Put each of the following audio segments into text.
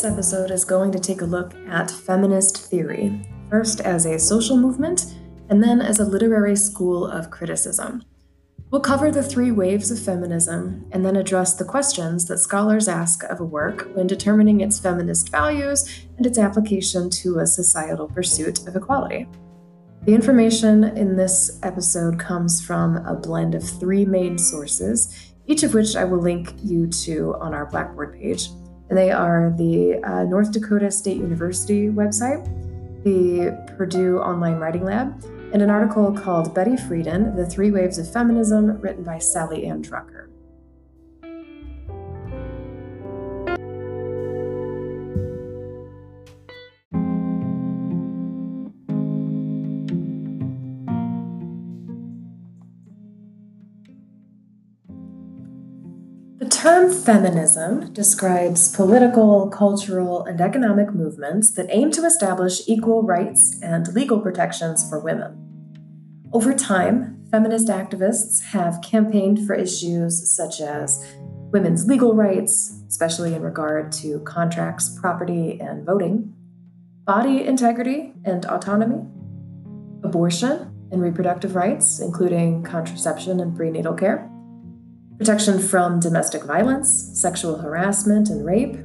This episode is going to take a look at feminist theory, first as a social movement and then as a literary school of criticism. We'll cover the three waves of feminism and then address the questions that scholars ask of a work when determining its feminist values and its application to a societal pursuit of equality. The information in this episode comes from a blend of three main sources, each of which I will link you to on our Blackboard page. And they are the uh, North Dakota State University website, the Purdue Online Writing Lab, and an article called Betty Friedan The Three Waves of Feminism, written by Sally Ann Drucker. Term feminism describes political, cultural, and economic movements that aim to establish equal rights and legal protections for women. Over time, feminist activists have campaigned for issues such as women's legal rights, especially in regard to contracts, property, and voting, body integrity and autonomy, abortion and reproductive rights, including contraception and prenatal care protection from domestic violence, sexual harassment and rape,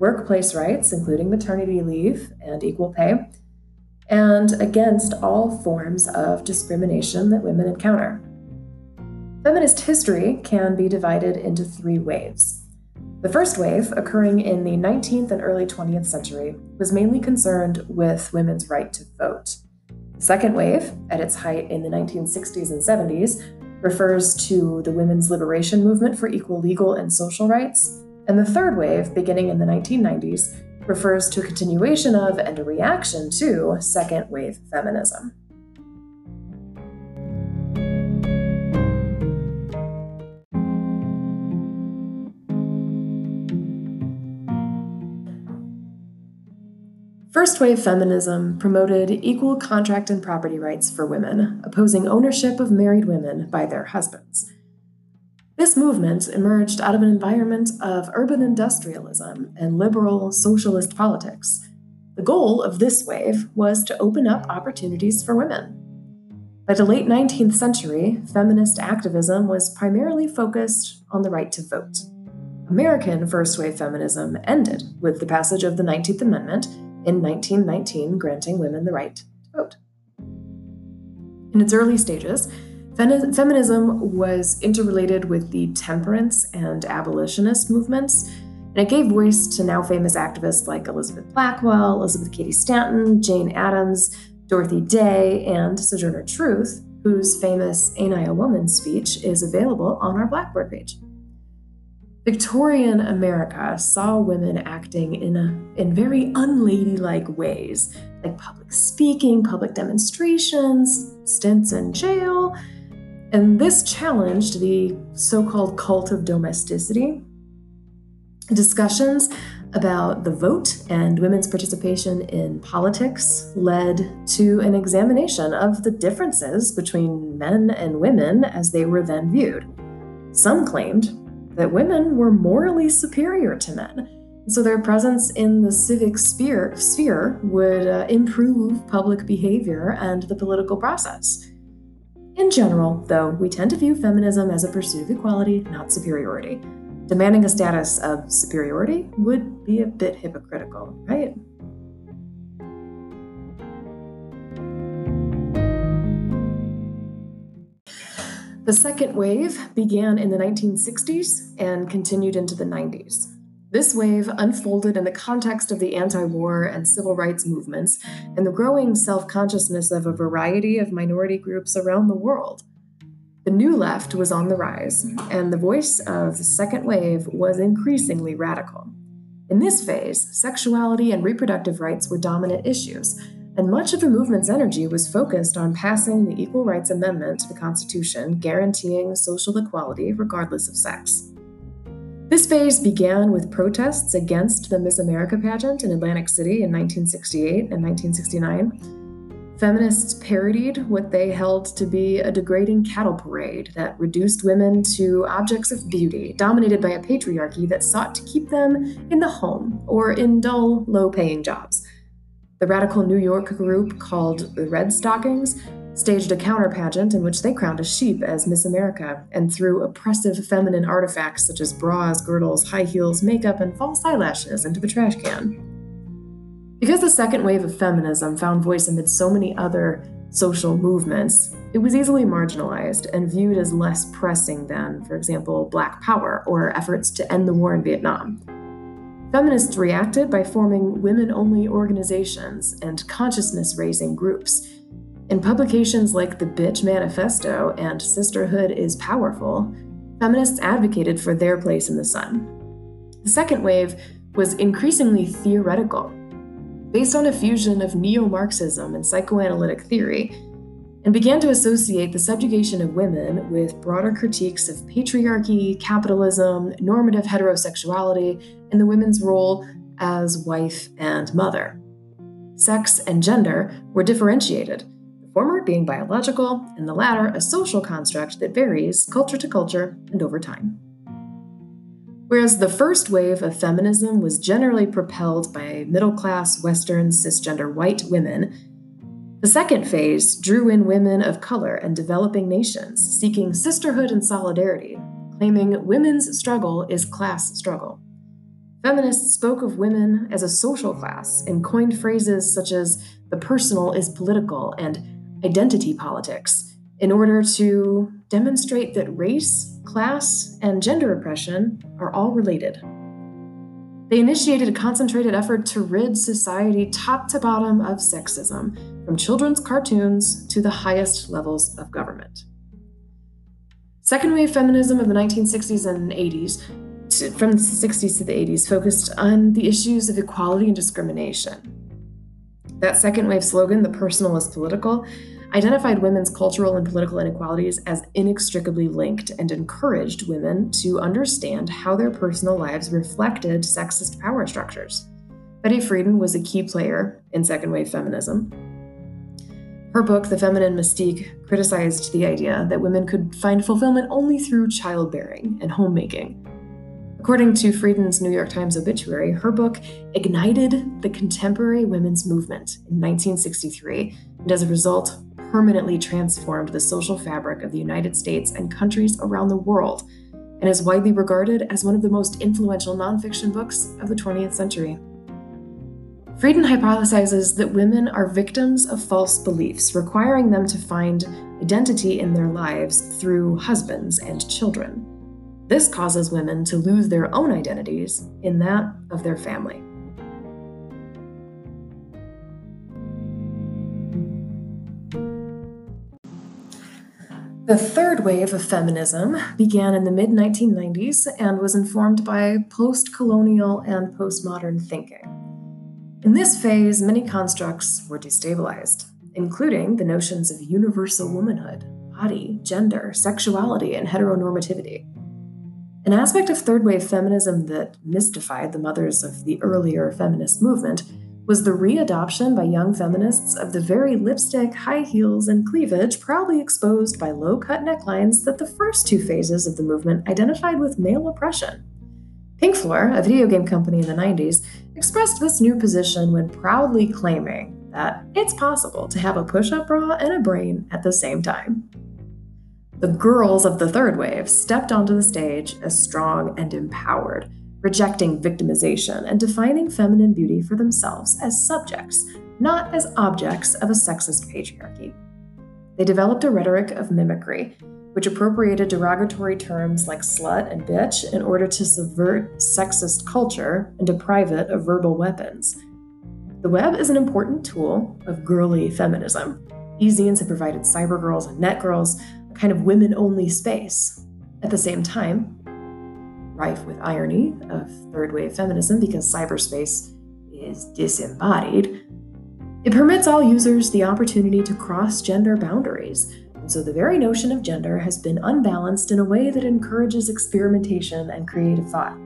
workplace rights, including maternity leave and equal pay, and against all forms of discrimination that women encounter. Feminist history can be divided into three waves. The first wave, occurring in the 19th and early 20th century, was mainly concerned with women's right to vote. The second wave, at its height in the 1960s and 70s, refers to the women's liberation movement for equal legal and social rights. And the third wave, beginning in the 1990s, refers to a continuation of and a reaction to second wave feminism. First wave feminism promoted equal contract and property rights for women, opposing ownership of married women by their husbands. This movement emerged out of an environment of urban industrialism and liberal socialist politics. The goal of this wave was to open up opportunities for women. By the late 19th century, feminist activism was primarily focused on the right to vote. American first wave feminism ended with the passage of the 19th Amendment in 1919 granting women the right to vote. In its early stages, feminism was interrelated with the temperance and abolitionist movements, and it gave voice to now famous activists like Elizabeth Blackwell, Elizabeth Cady Stanton, Jane Addams, Dorothy Day, and Sojourner Truth, whose famous Ain't I a Woman speech is available on our Blackboard page. Victorian America saw women acting in, a, in very unladylike ways, like public speaking, public demonstrations, stints in jail, and this challenged the so called cult of domesticity. Discussions about the vote and women's participation in politics led to an examination of the differences between men and women as they were then viewed. Some claimed that women were morally superior to men. So their presence in the civic sphere, sphere would uh, improve public behavior and the political process. In general, though, we tend to view feminism as a pursuit of equality, not superiority. Demanding a status of superiority would be a bit hypocritical, right? The second wave began in the 1960s and continued into the 90s. This wave unfolded in the context of the anti war and civil rights movements and the growing self consciousness of a variety of minority groups around the world. The New Left was on the rise, and the voice of the second wave was increasingly radical. In this phase, sexuality and reproductive rights were dominant issues, and much of the movement's energy was focused on passing the Equal Rights Amendment to the Constitution, guaranteeing social equality regardless of sex. This phase began with protests against the Miss America pageant in Atlantic City in 1968 and 1969. Feminists parodied what they held to be a degrading cattle parade that reduced women to objects of beauty, dominated by a patriarchy that sought to keep them in the home or in dull, low paying jobs. The radical New York group called the Redstockings staged a counter pageant in which they crowned a sheep as Miss America and threw oppressive feminine artifacts such as bras, girdles, high heels, makeup, and false eyelashes into the trash can. Because the second wave of feminism found voice amid so many other social movements, it was easily marginalized and viewed as less pressing than, for example, Black Power or efforts to end the war in Vietnam. Feminists reacted by forming women only organizations and consciousness raising groups. In publications like the Bitch Manifesto and Sisterhood is Powerful, feminists advocated for their place in the sun. The second wave was increasingly theoretical based on a fusion of neo Marxism and psychoanalytic theory, and began to associate the subjugation of women with broader critiques of patriarchy, capitalism, normative heterosexuality, and the women's role as wife and mother. Sex and gender were differentiated, the former being biological, and the latter a social construct that varies culture to culture and over time. Whereas the first wave of feminism was generally propelled by middle class, Western, cisgender white women, the second phase drew in women of color and developing nations, seeking sisterhood and solidarity, claiming women's struggle is class struggle. Feminists spoke of women as a social class and coined phrases such as the personal is political and identity politics in order to demonstrate that race, class, and gender oppression are all related. They initiated a concentrated effort to rid society top to bottom of sexism, from children's cartoons to the highest levels of government. Second wave feminism of the 1960s and 80s, from the 60s to the 80s, focused on the issues of equality and discrimination. That second wave slogan, the personal is political, identified women's cultural and political inequalities as inextricably linked and encouraged women to understand how their personal lives reflected sexist power structures. Betty Friedan was a key player in second wave feminism. Her book, The Feminine Mystique, criticized the idea that women could find fulfillment only through childbearing and homemaking. According to Friedan's New York Times obituary, her book ignited the contemporary women's movement in 1963, and as a result, permanently transformed the social fabric of the United States and countries around the world, and is widely regarded as one of the most influential nonfiction books of the 20th century. Friedan hypothesizes that women are victims of false beliefs, requiring them to find identity in their lives through husbands and children. This causes women to lose their own identities in that of their family. The third wave of feminism began in the mid 1990s and was informed by post colonial and postmodern thinking. In this phase, many constructs were destabilized, including the notions of universal womanhood, body, gender, sexuality, and heteronormativity. An aspect of third wave feminism that mystified the mothers of the earlier feminist movement was the readoption by young feminists of the very lipstick, high heels, and cleavage proudly exposed by low cut necklines that the first two phases of the movement identified with male oppression. Pink Floor, a video game company in the 90s, expressed this new position when proudly claiming that it's possible to have a push up bra and a brain at the same time. The girls of the third wave stepped onto the stage as strong and empowered rejecting victimization and defining feminine beauty for themselves as subjects, not as objects of a sexist patriarchy. They developed a rhetoric of mimicry, which appropriated derogatory terms like slut and bitch in order to subvert sexist culture and deprive it of verbal weapons. The web is an important tool of girly feminism. E-zines have provided cybergirls and netgirls a kind of women only space. At the same time, rife with irony of third wave feminism because cyberspace is disembodied, it permits all users the opportunity to cross gender boundaries. And so the very notion of gender has been unbalanced in a way that encourages experimentation and creative thought.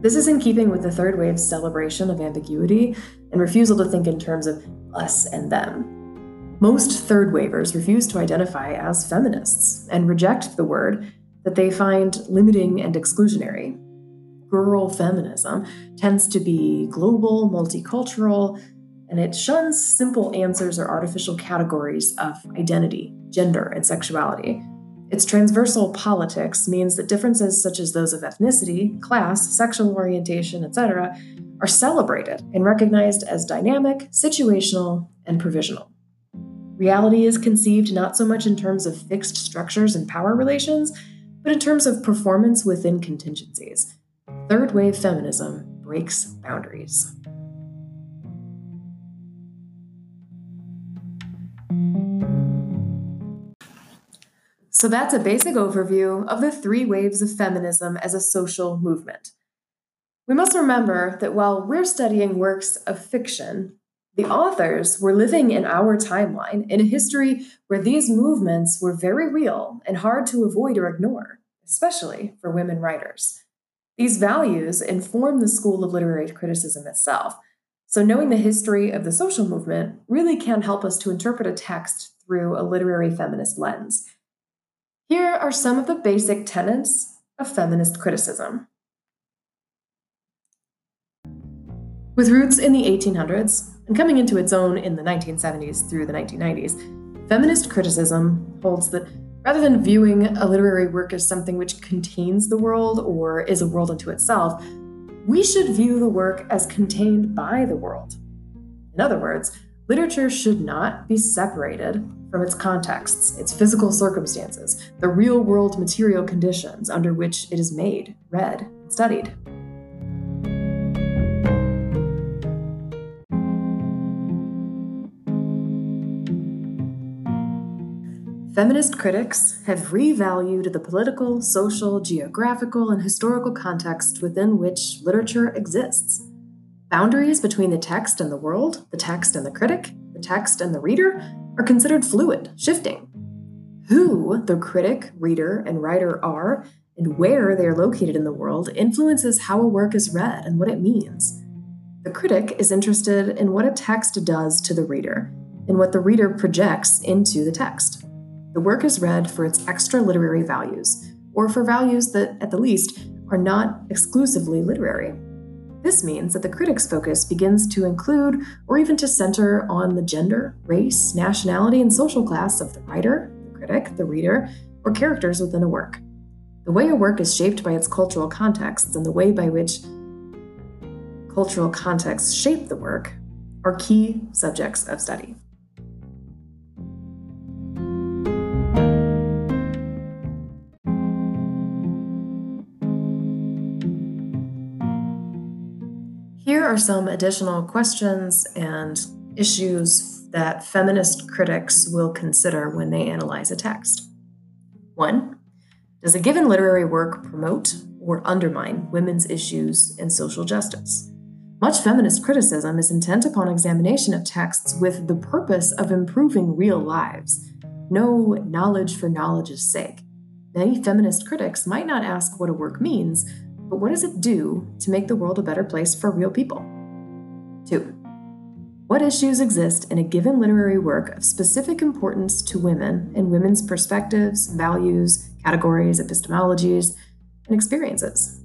This is in keeping with the third wave's celebration of ambiguity and refusal to think in terms of us and them. Most third wavers refuse to identify as feminists and reject the word that they find limiting and exclusionary. Girl feminism tends to be global, multicultural, and it shuns simple answers or artificial categories of identity, gender, and sexuality. Its transversal politics means that differences such as those of ethnicity, class, sexual orientation, etc., are celebrated and recognized as dynamic, situational, and provisional. Reality is conceived not so much in terms of fixed structures and power relations, but in terms of performance within contingencies. Third wave feminism breaks boundaries. So that's a basic overview of the three waves of feminism as a social movement. We must remember that while we're studying works of fiction, the authors were living in our timeline in a history where these movements were very real and hard to avoid or ignore, especially for women writers. These values inform the school of literary criticism itself, so knowing the history of the social movement really can help us to interpret a text through a literary feminist lens. Here are some of the basic tenets of feminist criticism. With roots in the 1800s and coming into its own in the 1970s through the 1990s, feminist criticism holds that rather than viewing a literary work as something which contains the world or is a world unto itself, we should view the work as contained by the world. In other words, literature should not be separated from its contexts, its physical circumstances, the real world material conditions under which it is made, read, and studied. Feminist critics have revalued the political, social, geographical, and historical context within which literature exists. Boundaries between the text and the world, the text and the critic, the text and the reader are considered fluid, shifting. Who the critic, reader, and writer are and where they are located in the world influences how a work is read and what it means. The critic is interested in what a text does to the reader and what the reader projects into the text. The work is read for its extra literary values, or for values that, at the least, are not exclusively literary. This means that the critic's focus begins to include or even to center on the gender, race, nationality, and social class of the writer, the critic, the reader, or characters within a work. The way a work is shaped by its cultural contexts and the way by which cultural contexts shape the work are key subjects of study. Are some additional questions and issues that feminist critics will consider when they analyze a text. One, does a given literary work promote or undermine women's issues and social justice? Much feminist criticism is intent upon examination of texts with the purpose of improving real lives, no knowledge for knowledge's sake. Many feminist critics might not ask what a work means, but what does it do to make the world a better place for real people? 2. What issues exist in a given literary work of specific importance to women and women's perspectives, values, categories, epistemologies, and experiences?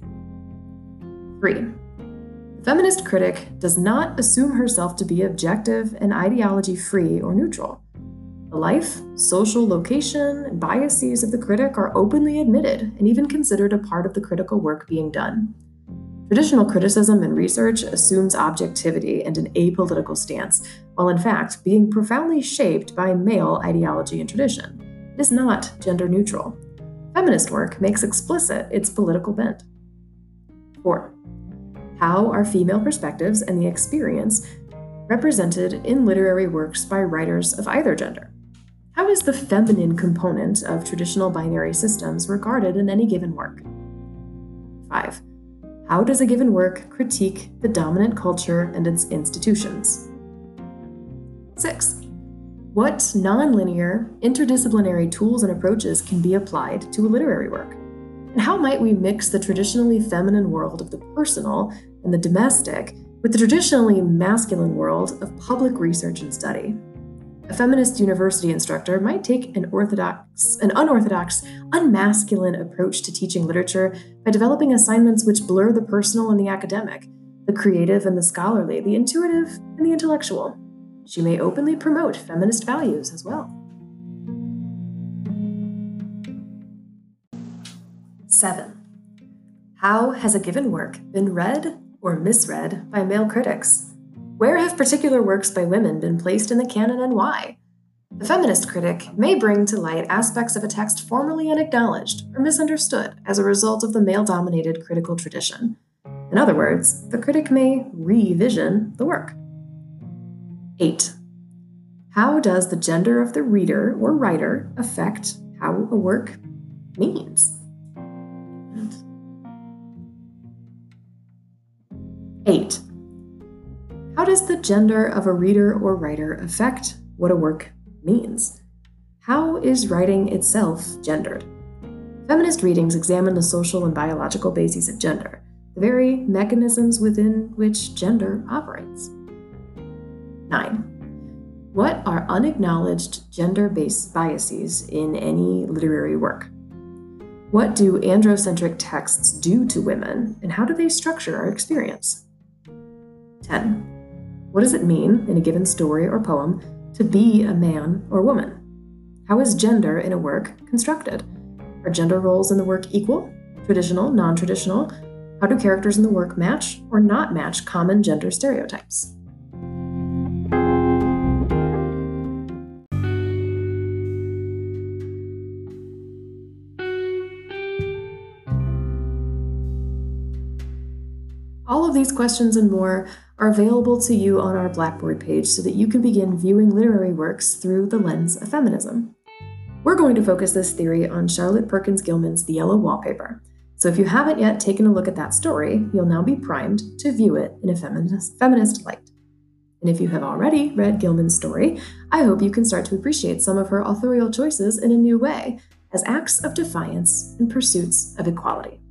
3. The feminist critic does not assume herself to be objective and ideology free or neutral. Life, social location, and biases of the critic are openly admitted and even considered a part of the critical work being done. Traditional criticism and research assumes objectivity and an apolitical stance, while in fact being profoundly shaped by male ideology and tradition. It is not gender neutral. Feminist work makes explicit its political bent. 4. How are female perspectives and the experience represented in literary works by writers of either gender? How is the feminine component of traditional binary systems regarded in any given work? 5. How does a given work critique the dominant culture and its institutions? 6. What nonlinear, interdisciplinary tools and approaches can be applied to a literary work? And how might we mix the traditionally feminine world of the personal and the domestic with the traditionally masculine world of public research and study? A feminist university instructor might take an orthodox, an unorthodox, unmasculine approach to teaching literature by developing assignments which blur the personal and the academic, the creative and the scholarly, the intuitive and the intellectual. She may openly promote feminist values as well. 7. How has a given work been read or misread by male critics? Where have particular works by women been placed in the canon and why? The feminist critic may bring to light aspects of a text formerly unacknowledged or misunderstood as a result of the male dominated critical tradition. In other words, the critic may revision the work. 8. How does the gender of the reader or writer affect how a work means? 8. How does the gender of a reader or writer affect what a work means? How is writing itself gendered? Feminist readings examine the social and biological bases of gender, the very mechanisms within which gender operates. 9. What are unacknowledged gender based biases in any literary work? What do androcentric texts do to women, and how do they structure our experience? 10. What does it mean, in a given story or poem, to be a man or woman? How is gender in a work constructed? Are gender roles in the work equal, traditional, non traditional? How do characters in the work match or not match common gender stereotypes? All of these questions and more are available to you on our Blackboard page so that you can begin viewing literary works through the lens of feminism. We're going to focus this theory on Charlotte Perkins Gilman's The Yellow Wallpaper. So if you haven't yet taken a look at that story, you'll now be primed to view it in a feminist, feminist light. And if you have already read Gilman's story, I hope you can start to appreciate some of her authorial choices in a new way as acts of defiance and pursuits of equality.